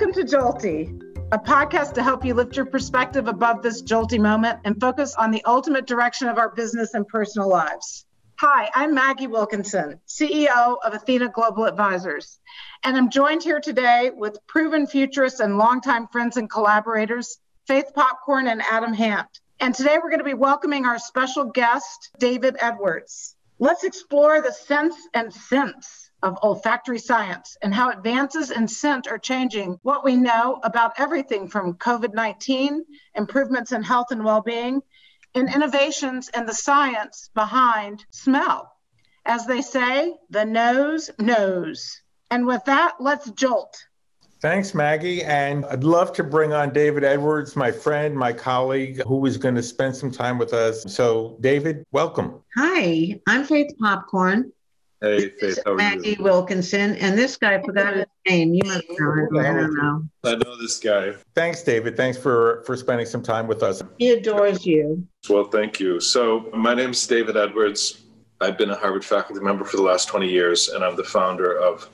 Welcome to Jolty, a podcast to help you lift your perspective above this jolty moment and focus on the ultimate direction of our business and personal lives. Hi, I'm Maggie Wilkinson, CEO of Athena Global Advisors, and I'm joined here today with proven futurists and longtime friends and collaborators, Faith Popcorn and Adam Hanft. And today we're going to be welcoming our special guest, David Edwards. Let's explore the sense and sense of olfactory science and how advances in scent are changing what we know about everything from COVID 19, improvements in health and well being, and innovations in the science behind smell. As they say, the nose knows. And with that, let's jolt. Thanks, Maggie. And I'd love to bring on David Edwards, my friend, my colleague, who is going to spend some time with us. So, David, welcome. Hi, I'm Faith Popcorn. Hey, Faith, how are Maggie you? Wilkinson, and this guy forgot his name. You must know him. I don't know. I know this guy. Thanks, David. Thanks for for spending some time with us. He adores you. Well, thank you. So, my name is David Edwards. I've been a Harvard faculty member for the last 20 years, and I'm the founder of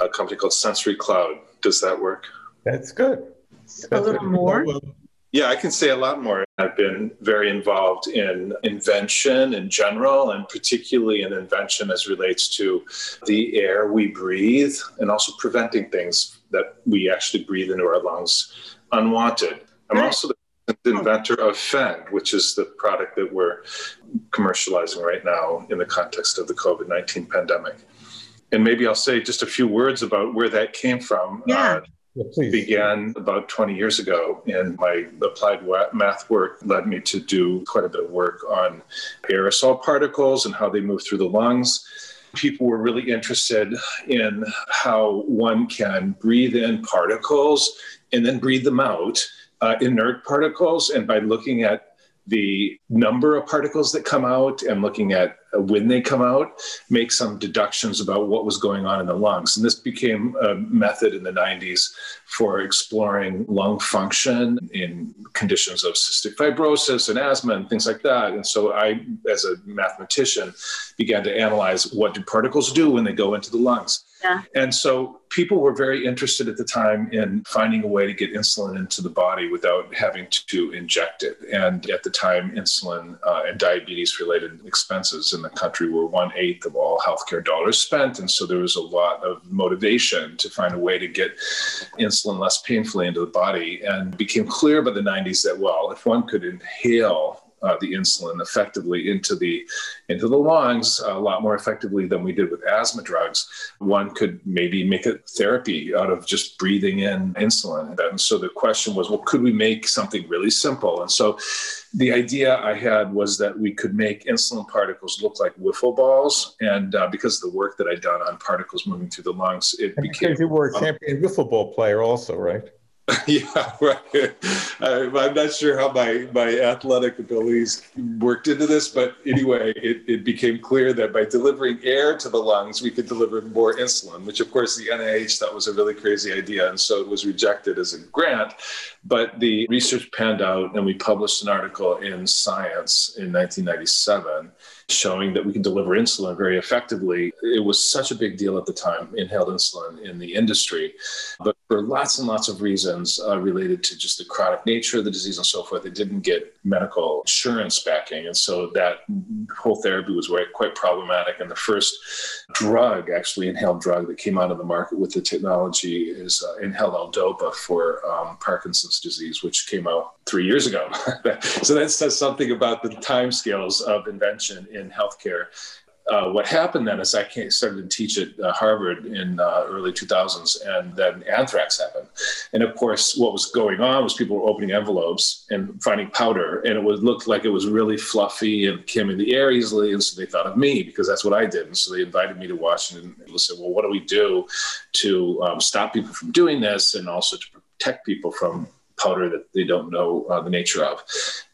a company called Sensory Cloud. Does that work? That's good. A That's little good. more. Yeah, I can say a lot more. I've been very involved in invention in general, and particularly in invention as relates to the air we breathe and also preventing things that we actually breathe into our lungs unwanted. I'm also the inventor of Fend, which is the product that we're commercializing right now in the context of the COVID 19 pandemic. And maybe I'll say just a few words about where that came from. Yeah. Uh, Yeah, began about 20 years ago, and my applied math work led me to do quite a bit of work on aerosol particles and how they move through the lungs. People were really interested in how one can breathe in particles and then breathe them out, uh, inert particles, and by looking at the number of particles that come out and looking at when they come out, make some deductions about what was going on in the lungs. And this became a method in the 90s for exploring lung function in conditions of cystic fibrosis and asthma and things like that. And so I, as a mathematician, began to analyze what do particles do when they go into the lungs. Yeah. And so people were very interested at the time in finding a way to get insulin into the body without having to inject it. And at the time, insulin uh, and diabetes related expenses in the country were one eighth of all healthcare dollars spent. And so there was a lot of motivation to find a way to get insulin less painfully into the body. And became clear by the 90s that, well, if one could inhale uh, the insulin effectively into the into the lungs a lot more effectively than we did with asthma drugs. One could maybe make a therapy out of just breathing in insulin. And so the question was, well, could we make something really simple? And so the idea I had was that we could make insulin particles look like wiffle balls. And uh, because of the work that I'd done on particles moving through the lungs, it And became because you were a champion wiffle ball player, also, right? yeah, right. I, I'm not sure how my, my athletic abilities worked into this, but anyway, it, it became clear that by delivering air to the lungs, we could deliver more insulin, which of course the NIH thought was a really crazy idea. And so it was rejected as a grant. But the research panned out, and we published an article in Science in 1997 showing that we can deliver insulin very effectively. It was such a big deal at the time, inhaled insulin in the industry. But for lots and lots of reasons uh, related to just the chronic nature of the disease and so forth, it didn't get medical insurance backing. And so that whole therapy was quite problematic. And the first drug, actually inhaled drug that came out of the market with the technology is uh, inhaled L-DOPA for um, Parkinson's disease, which came out three years ago. so that says something about the timescales of invention in healthcare. Uh, what happened then is I started to teach at uh, Harvard in uh, early 2000s, and then anthrax happened. And of course, what was going on was people were opening envelopes and finding powder, and it was looked like it was really fluffy and came in the air easily. And so they thought of me because that's what I did. And so they invited me to Washington and said, "Well, what do we do to um, stop people from doing this, and also to protect people from powder that they don't know uh, the nature of?"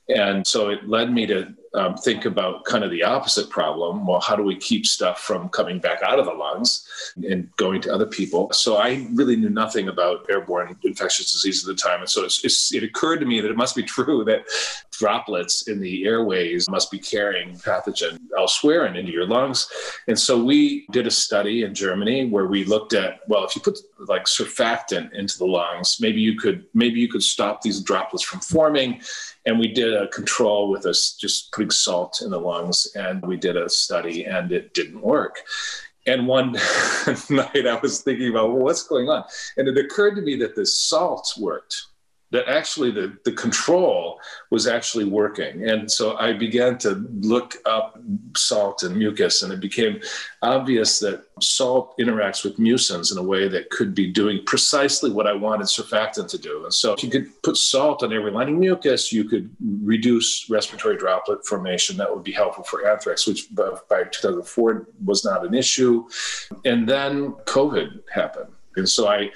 And so it led me to um, think about kind of the opposite problem. Well, how do we keep stuff from coming back out of the lungs and going to other people? So I really knew nothing about airborne infectious disease at the time. And so it's, it's, it occurred to me that it must be true that droplets in the airways must be carrying pathogen elsewhere and into your lungs. And so we did a study in Germany where we looked at, well, if you put like surfactant into the lungs, maybe you could maybe you could stop these droplets from forming and we did a control with us just putting salt in the lungs and we did a study and it didn't work. And one night i was thinking about well what's going on? And it occurred to me that the salt worked that actually the, the control was actually working. And so I began to look up salt and mucus, and it became obvious that salt interacts with mucins in a way that could be doing precisely what I wanted surfactant to do. And so if you could put salt on every lining mucus, you could reduce respiratory droplet formation. That would be helpful for anthrax, which by 2004 was not an issue. And then COVID happened. And so I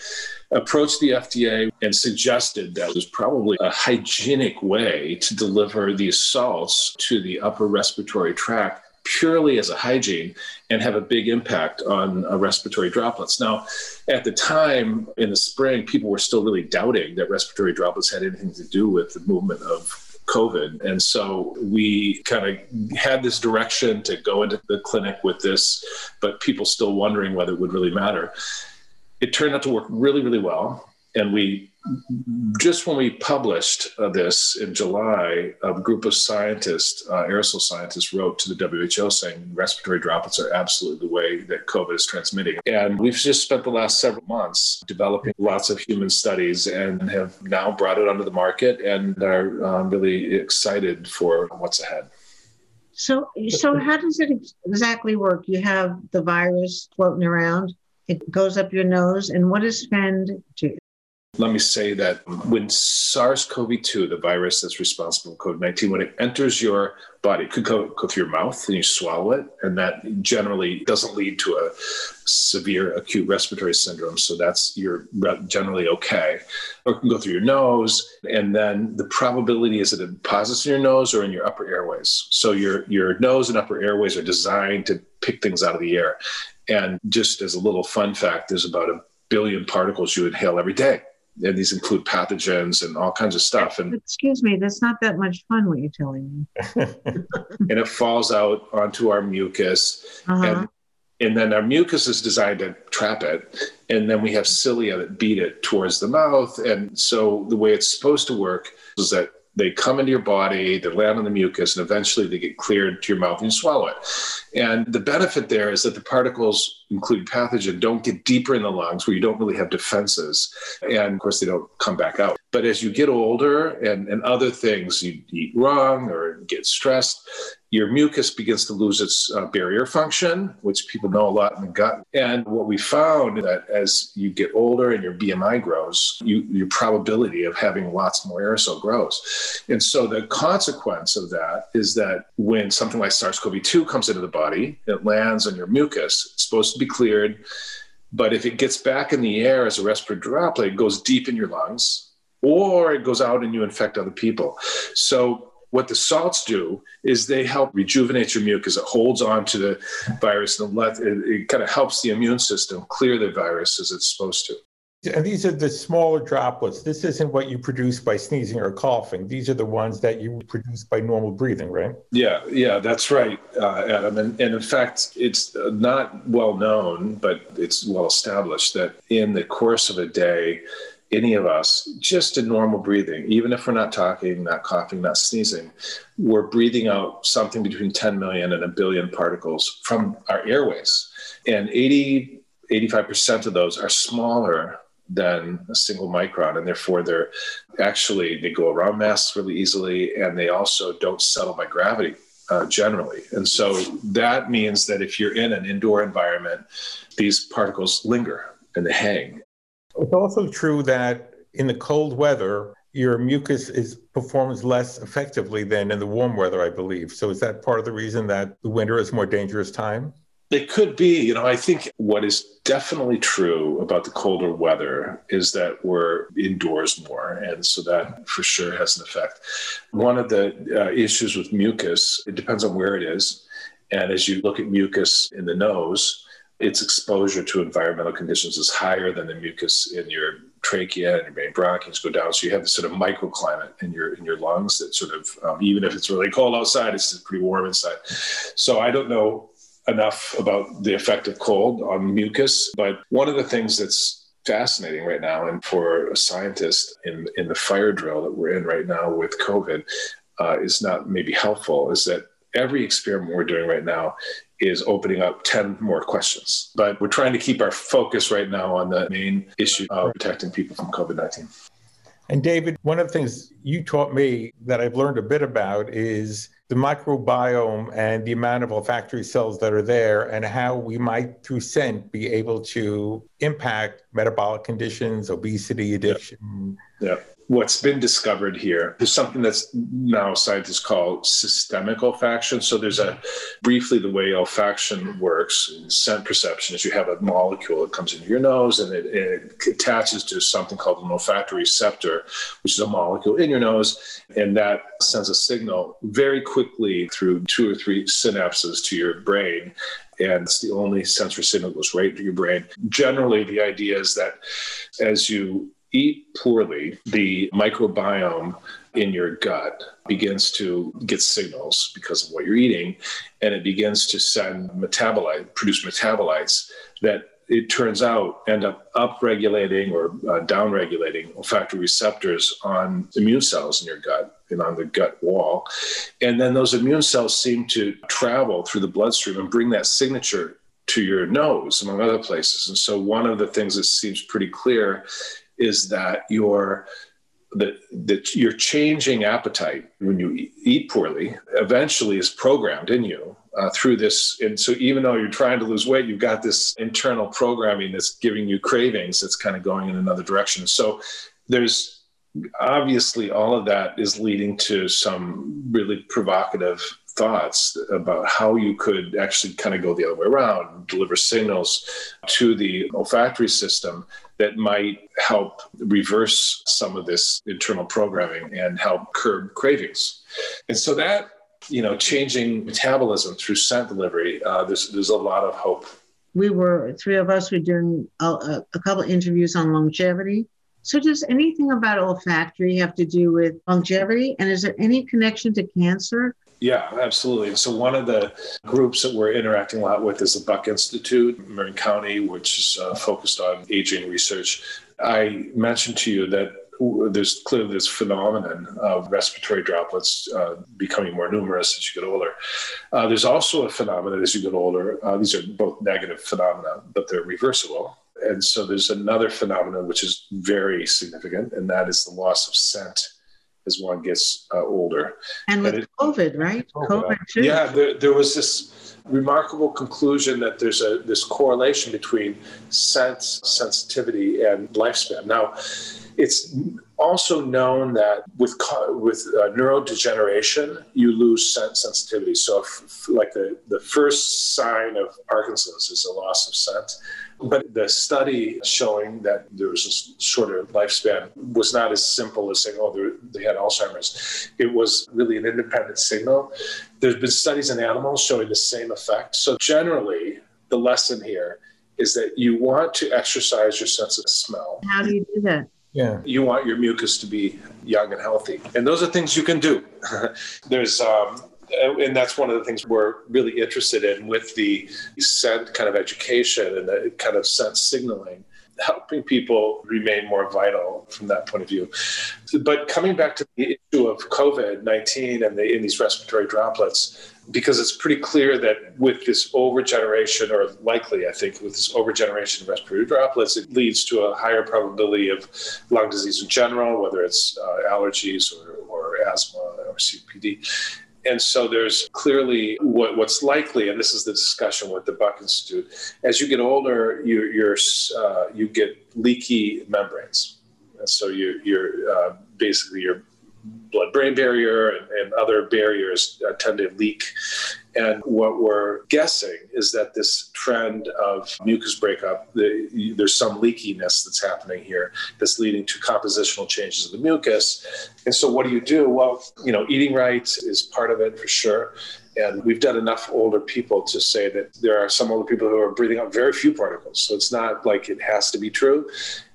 approached the FDA and suggested that was probably a hygienic way to deliver these salts to the upper respiratory tract purely as a hygiene and have a big impact on uh, respiratory droplets. Now, at the time in the spring, people were still really doubting that respiratory droplets had anything to do with the movement of COVID. And so we kind of had this direction to go into the clinic with this, but people still wondering whether it would really matter it turned out to work really, really well. And we just when we published uh, this in July, a group of scientists, uh, aerosol scientists, wrote to the WHO saying respiratory droplets are absolutely the way that COVID is transmitting. And we've just spent the last several months developing lots of human studies and have now brought it onto the market and are um, really excited for what's ahead. So, so how does it exactly work? You have the virus floating around it goes up your nose. And what does FEND do? Let me say that when SARS CoV 2, the virus that's responsible for COVID 19, when it enters your body, it could go, go through your mouth and you swallow it. And that generally doesn't lead to a severe acute respiratory syndrome. So that's you're generally okay. Or it can go through your nose. And then the probability is that it deposits in your nose or in your upper airways. So your, your nose and upper airways are designed to pick things out of the air. And just as a little fun fact, there's about a billion particles you inhale every day. And these include pathogens and all kinds of stuff. And excuse me, that's not that much fun what you're telling me. and it falls out onto our mucus. Uh-huh. And and then our mucus is designed to trap it and then we have cilia that beat it towards the mouth and so the way it's supposed to work is that they come into your body, they land on the mucus, and eventually they get cleared to your mouth and you swallow it. And the benefit there is that the particles, including pathogen, don't get deeper in the lungs where you don't really have defenses. And of course, they don't come back out. But as you get older and, and other things, you eat wrong or get stressed, your mucus begins to lose its uh, barrier function, which people know a lot in the gut. And what we found that as you get older and your BMI grows, you, your probability of having lots more aerosol grows. And so the consequence of that is that when something like SARS-CoV-2 comes into the body, it lands on your mucus. It's supposed to be cleared, but if it gets back in the air as a respiratory droplet, it goes deep in your lungs, or it goes out and you infect other people. So what the salts do is they help rejuvenate your mucus. It holds on to the virus and let, it, it kind of helps the immune system clear the virus as it's supposed to. And these are the smaller droplets. This isn't what you produce by sneezing or coughing. These are the ones that you produce by normal breathing, right? Yeah, yeah, that's right, uh, Adam. And, and in fact, it's not well known, but it's well established that in the course of a day, any of us, just in normal breathing, even if we're not talking, not coughing, not sneezing, we're breathing out something between 10 million and a billion particles from our airways. And 80, 85% of those are smaller than a single micron. And therefore, they're actually, they go around masks really easily and they also don't settle by gravity. Uh, generally. And so that means that if you're in an indoor environment, these particles linger and they hang. It's also true that in the cold weather, your mucus is performs less effectively than in the warm weather, I believe. So is that part of the reason that the winter is more dangerous time? It could be. You know, I think what is definitely true about the colder weather is that we're indoors more. And so that for sure has an effect. One of the uh, issues with mucus, it depends on where it is. And as you look at mucus in the nose, its exposure to environmental conditions is higher than the mucus in your trachea and your main bronchioles go down. So you have this sort of microclimate in your in your lungs that sort of um, even if it's really cold outside, it's pretty warm inside. So I don't know enough about the effect of cold on mucus, but one of the things that's fascinating right now, and for a scientist in in the fire drill that we're in right now with COVID, uh, is not maybe helpful, is that every experiment we're doing right now is opening up 10 more questions. But we're trying to keep our focus right now on the main issue of protecting people from COVID 19. And David, one of the things you taught me that I've learned a bit about is the microbiome and the amount of olfactory cells that are there and how we might through scent be able to impact metabolic conditions obesity addiction yeah. yeah what's been discovered here is something that's now scientists call systemic olfaction. So there's a briefly the way olfaction works, scent perception is you have a molecule that comes into your nose and it, it attaches to something called an olfactory receptor, which is a molecule in your nose, and that sends a signal very quickly through two or three synapses to your brain and it's the only sensory signal that goes right to your brain. Generally, the idea is that as you eat poorly, the microbiome in your gut begins to get signals because of what you're eating, and it begins to send metabolite, produce metabolites that it turns out end up upregulating or uh, downregulating olfactory receptors on immune cells in your gut and on the gut wall. And then those immune cells seem to travel through the bloodstream and bring that signature to your nose, among other places. And so, one of the things that seems pretty clear is that your that that your changing appetite when you eat poorly eventually is programmed in you uh, through this and so even though you're trying to lose weight you've got this internal programming that's giving you cravings that's kind of going in another direction. So there's obviously all of that is leading to some really provocative thoughts about how you could actually kind of go the other way around, deliver signals to the olfactory system that might help reverse some of this internal programming and help curb cravings. And so that, you know, changing metabolism through scent delivery, uh, there's, there's a lot of hope. We were, three of us were doing a, a couple interviews on longevity. So, does anything about olfactory have to do with longevity? And is there any connection to cancer? Yeah, absolutely. So one of the groups that we're interacting a lot with is the Buck Institute, Marin County, which is uh, focused on aging research. I mentioned to you that there's clearly this phenomenon of respiratory droplets uh, becoming more numerous as you get older. Uh, there's also a phenomenon as you get older. Uh, these are both negative phenomena, but they're reversible. And so there's another phenomenon which is very significant, and that is the loss of scent as one gets uh, older. And with and it, COVID, right? COVID, too. Yeah, there, there, was this remarkable conclusion that there's a this correlation between sense sensitivity and lifespan. Now, it's also known that with with uh, neurodegeneration, you lose sense sensitivity. So, if, like the the first sign of Parkinson's is a loss of scent. But the study showing that there was a shorter lifespan was not as simple as saying, oh, they had Alzheimer's. It was really an independent signal. There's been studies in animals showing the same effect. So, generally, the lesson here is that you want to exercise your sense of smell. How do you do that? Yeah. You want your mucus to be young and healthy. And those are things you can do. There's um, and that's one of the things we're really interested in with the scent kind of education and the kind of scent signaling helping people remain more vital from that point of view. But coming back to the issue of COVID 19 and, the, and these respiratory droplets, because it's pretty clear that with this overgeneration, or likely, I think, with this overgeneration of respiratory droplets, it leads to a higher probability of lung disease in general, whether it's uh, allergies or, or asthma or COPD and so there's clearly what, what's likely, and this is the discussion with the Buck Institute. As you get older, you, you're, uh, you get leaky membranes, and so you, you're uh, basically your blood-brain barrier and, and other barriers uh, tend to leak, And what we're guessing is that this trend of mucus breakup, the, there's some leakiness that's happening here that's leading to compositional changes of the mucus. And so, what do you do? Well, you know, eating right is part of it for sure. And we've done enough older people to say that there are some older people who are breathing out very few particles. So it's not like it has to be true.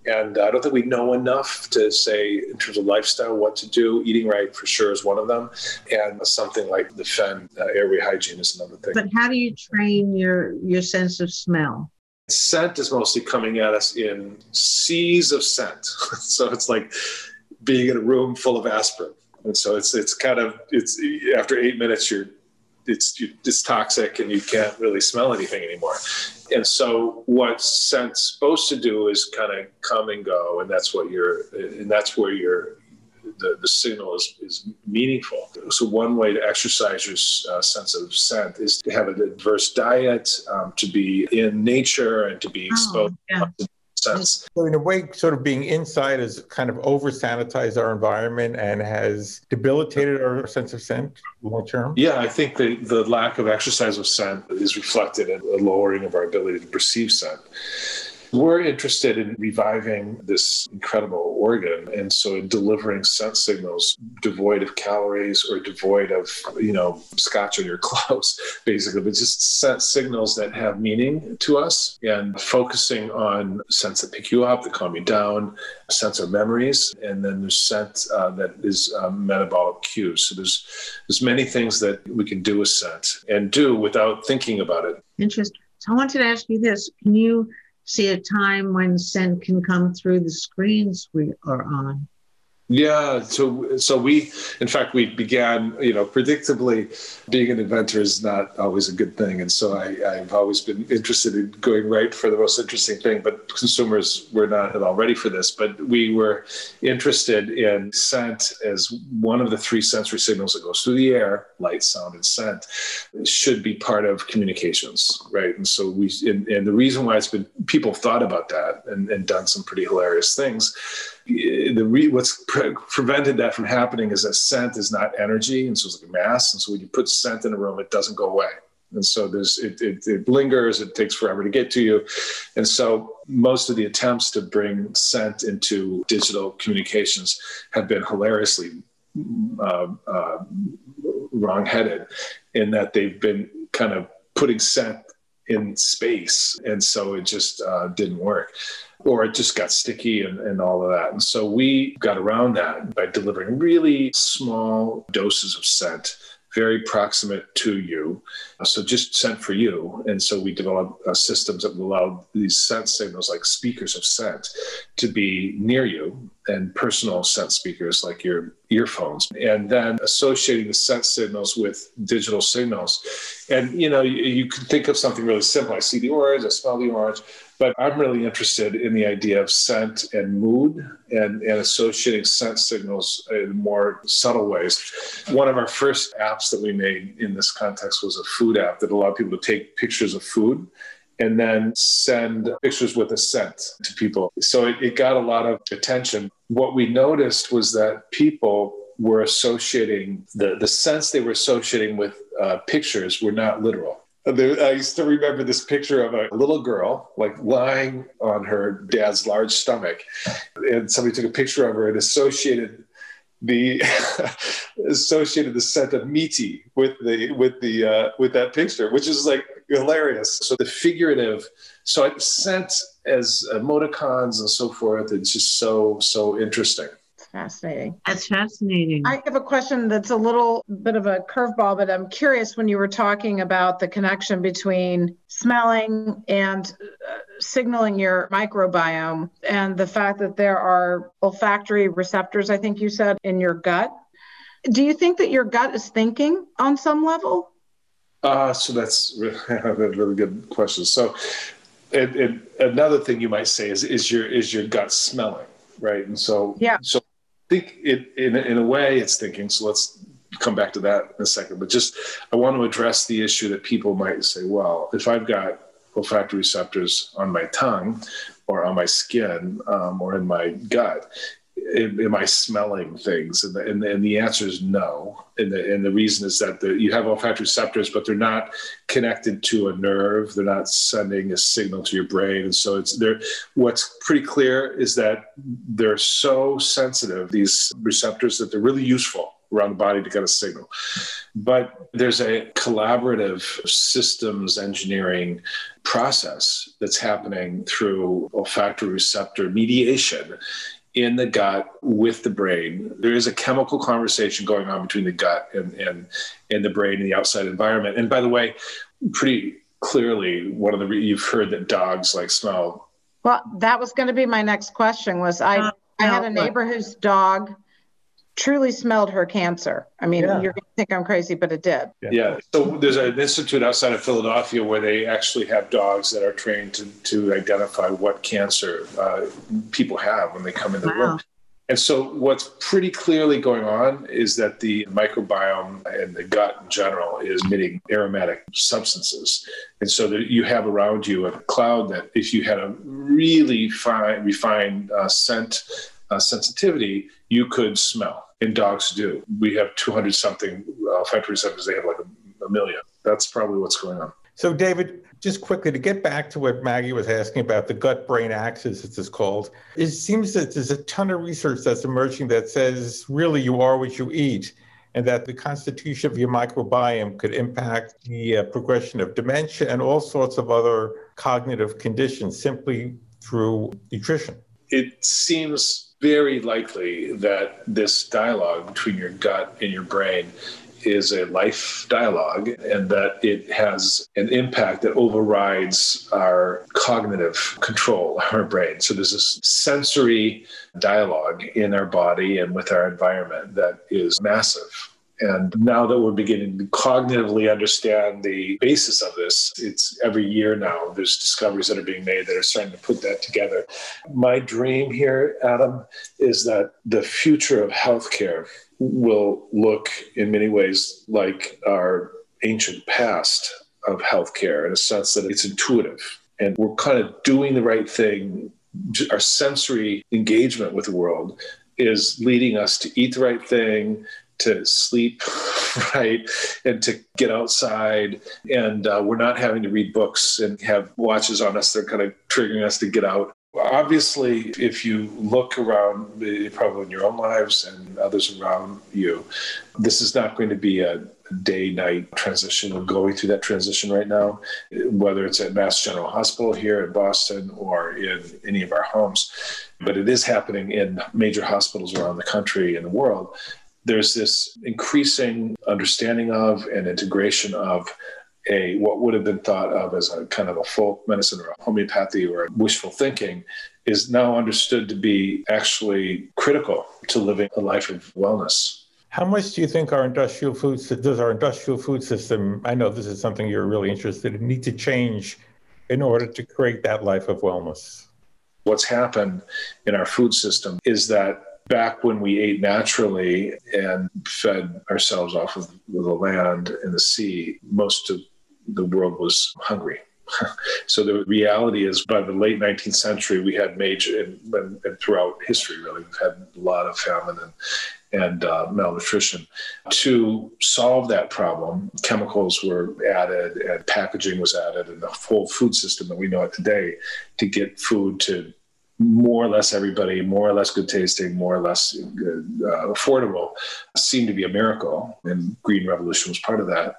And I don't think we know enough to say, in terms of lifestyle, what to do. Eating right for sure is one of them. And something like the FEND uh, airway hygiene is another thing. But how do you train your, your sense of smell? Scent is mostly coming at us in seas of scent. so it's like being in a room full of aspirin. And so it's it's kind of it's after eight minutes you're it's it's toxic and you can't really smell anything anymore. And so what scent's supposed to do is kind of come and go, and that's what you're and that's where you're the, the signal is, is meaningful. So one way to exercise your uh, sense of scent is to have a diverse diet, um, to be in nature, and to be oh, exposed oh, yeah sense. So in a way, sort of being inside has kind of over sanitized our environment and has debilitated our sense of scent long term. Yeah, I think the, the lack of exercise of scent is reflected in a lowering of our ability to perceive scent. We're interested in reviving this incredible organ, and so delivering scent signals devoid of calories or devoid of, you know, scotch on your clothes, basically, but just scent signals that have meaning to us and focusing on scents that pick you up, that calm you down, sense of memories, and then there's scent uh, that is um, metabolic cues. So there's there's many things that we can do with scent and do without thinking about it. Interesting. So I wanted to ask you this: Can you see a time when scent can come through the screens we are on. Yeah, so so we, in fact, we began. You know, predictably, being an inventor is not always a good thing, and so I, I've always been interested in going right for the most interesting thing. But consumers were not at all ready for this. But we were interested in scent as one of the three sensory signals that goes through the air: light, sound, and scent. Should be part of communications, right? And so we, and, and the reason why it's been people thought about that and, and done some pretty hilarious things the re, what's pre- prevented that from happening is that scent is not energy, and so it's like a mass. And so when you put scent in a room, it doesn't go away. And so there's it, it, it lingers. It takes forever to get to you, and so most of the attempts to bring scent into digital communications have been hilariously uh, uh, wrong-headed, in that they've been kind of putting scent in space, and so it just uh, didn't work or it just got sticky and, and all of that. And so we got around that by delivering really small doses of scent very proximate to you. So just scent for you. And so we developed uh, systems that allow these scent signals, like speakers of scent, to be near you and personal scent speakers like your earphones. And then associating the scent signals with digital signals. And, you know, you, you can think of something really simple. I see the orange, I smell the orange. But I'm really interested in the idea of scent and mood and, and associating scent signals in more subtle ways. One of our first apps that we made in this context was a food app that allowed people to take pictures of food and then send pictures with a scent to people. So it, it got a lot of attention. What we noticed was that people were associating the, the sense they were associating with uh, pictures were not literal. I still remember this picture of a little girl, like lying on her dad's large stomach, and somebody took a picture of her and associated the associated the scent of meaty with the with the uh, with that picture, which is like hilarious. So the figurative, so scent as emoticons and so forth, it's just so so interesting fascinating. That's fascinating. I have a question that's a little bit of a curveball, but I'm curious when you were talking about the connection between smelling and uh, signaling your microbiome and the fact that there are olfactory receptors, I think you said, in your gut. Do you think that your gut is thinking on some level? Uh, so that's a really good question. So, and, and another thing you might say is is your is your gut smelling, right? And so yeah. So think it in, in a way it's thinking. So let's come back to that in a second. But just i want to address the issue that people might say well if i've got olfactory receptors on my tongue or on my skin um, or in my gut am, am I smelling things? And the, and, the, and the answer is no. And the, and the reason is that the, you have olfactory receptors, but they're not connected to a nerve. They're not sending a signal to your brain. And so it's there. What's pretty clear is that they're so sensitive, these receptors, that they're really useful around the body to get a signal. But there's a collaborative systems engineering process that's happening through olfactory receptor mediation in the gut with the brain. There is a chemical conversation going on between the gut and, and, and the brain and the outside environment. And by the way, pretty clearly, one of the you've heard that dogs like smell. Well, that was going to be my next question. Was I? Uh, I had a neighbor whose dog truly smelled her cancer. I mean, yeah. you're going to think I'm crazy, but it did. Yeah. yeah. So there's an institute outside of Philadelphia where they actually have dogs that are trained to, to identify what cancer uh, people have when they come in the wow. room. And so, what's pretty clearly going on is that the microbiome and the gut in general is emitting aromatic substances. And so, that you have around you a cloud that, if you had a really fine, refined uh, scent uh, sensitivity, you could smell and dogs do. We have 200 something olfactory receptors, they have like a, a million. That's probably what's going on. So, David, just quickly to get back to what Maggie was asking about the gut brain axis, as it's called, it seems that there's a ton of research that's emerging that says really you are what you eat, and that the constitution of your microbiome could impact the uh, progression of dementia and all sorts of other cognitive conditions simply through nutrition. It seems very likely that this dialogue between your gut and your brain is a life dialogue and that it has an impact that overrides our cognitive control, our brain. So there's this sensory dialogue in our body and with our environment that is massive. And now that we're beginning to cognitively understand the basis of this, it's every year now, there's discoveries that are being made that are starting to put that together. My dream here, Adam, is that the future of healthcare will look in many ways like our ancient past of healthcare in a sense that it's intuitive and we're kind of doing the right thing. Our sensory engagement with the world is leading us to eat the right thing, to sleep right and to get outside. And uh, we're not having to read books and have watches on us. That are kind of triggering us to get out. Obviously if you look around eh, probably in your own lives and others around you this is not going to be a day night transition. We're going through that transition right now whether it's at mass general hospital here in boston or in any of our homes. But it is happening in major hospitals around the country and the world there's this increasing understanding of and integration of a what would have been thought of as a kind of a folk medicine or a homeopathy or wishful thinking is now understood to be actually critical to living a life of wellness. How much do you think our industrial food does our industrial food system? I know this is something you're really interested in. Need to change in order to create that life of wellness. What's happened in our food system is that back when we ate naturally and fed ourselves off of the land and the sea, most of the world was hungry. so the reality is, by the late 19th century, we had major, and, and, and throughout history, really, we've had a lot of famine and, and uh, malnutrition. To solve that problem, chemicals were added and packaging was added, and the whole food system that we know it today to get food to more or less everybody, more or less good tasting, more or less good, uh, affordable, seemed to be a miracle. And Green Revolution was part of that.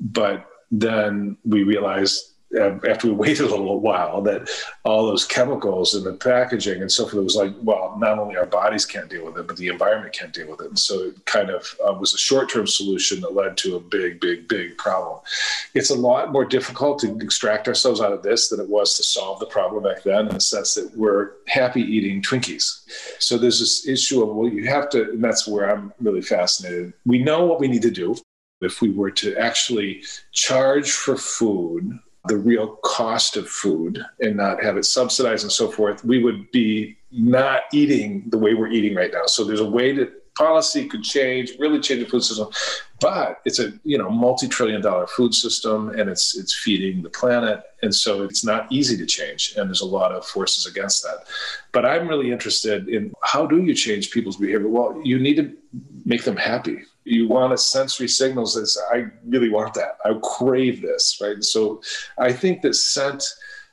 But then we realized after we waited a little while that all those chemicals in the packaging and so forth was like well not only our bodies can't deal with it but the environment can't deal with it. And so it kind of uh, was a short-term solution that led to a big big big problem. It's a lot more difficult to extract ourselves out of this than it was to solve the problem back then in the sense that we're happy eating twinkies. So there's this issue of well you have to and that's where i'm really fascinated. We know what we need to do if we were to actually charge for food the real cost of food and not have it subsidized and so forth, we would be not eating the way we're eating right now. So there's a way that policy could change, really change the food system. but it's a you know multi-trillion dollar food system and it's it's feeding the planet and so it's not easy to change and there's a lot of forces against that but i'm really interested in how do you change people's behavior well you need to make them happy you want a sensory signals that i really want that i crave this right so i think that scent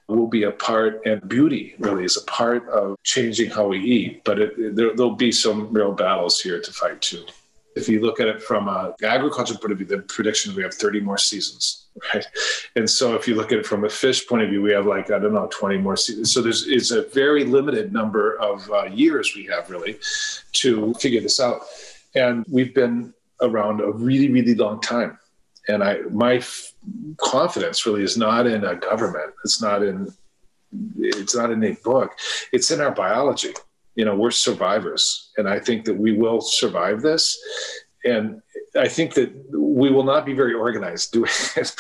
will be a part and beauty really is a part of changing how we eat but it, there, there'll be some real battles here to fight too if you look at it from an agriculture point of view, the prediction we have 30 more seasons, right? And so if you look at it from a fish point of view, we have like, I don't know, 20 more seasons. So there's is a very limited number of uh, years we have really to figure this out. And we've been around a really, really long time. And I, my f- confidence really is not in a government. It's not in, it's not in a book. It's in our biology. You know we're survivors. And i think that we will survive this. And i think that we will not be very organized. Doing it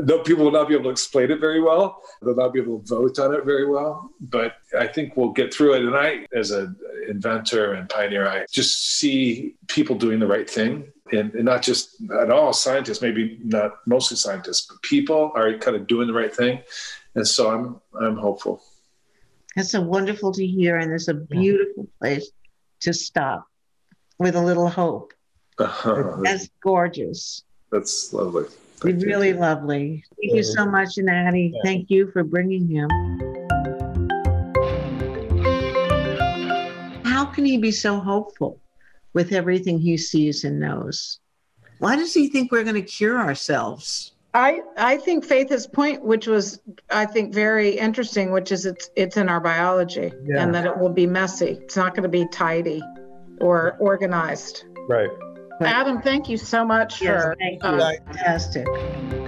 no people will not be able to explain it very well. They'll not be able to vote on it very well. But i think we'll get through it. And i as an inventor and pioneer i just see people doing the right thing and, and not just at all scientists maybe not mostly scientists but people are kind of doing the right thing and so i'm i'm hopeful That's so wonderful to hear, and it's a beautiful place to stop with a little hope. uh-huh. That's gorgeous. That's lovely. Thank you. really lovely. Thank you so much, Natty. Yeah. Thank you for bringing him. How can he be so hopeful with everything he sees and knows? Why does he think we're going to cure ourselves? I, I think Faith's point, which was, I think, very interesting, which is it's it's in our biology Yeah. and that it will be messy. It's not going to be tidy or organized. Right. Adam, thank you so much Yes, for thank you. uh, Fantastic.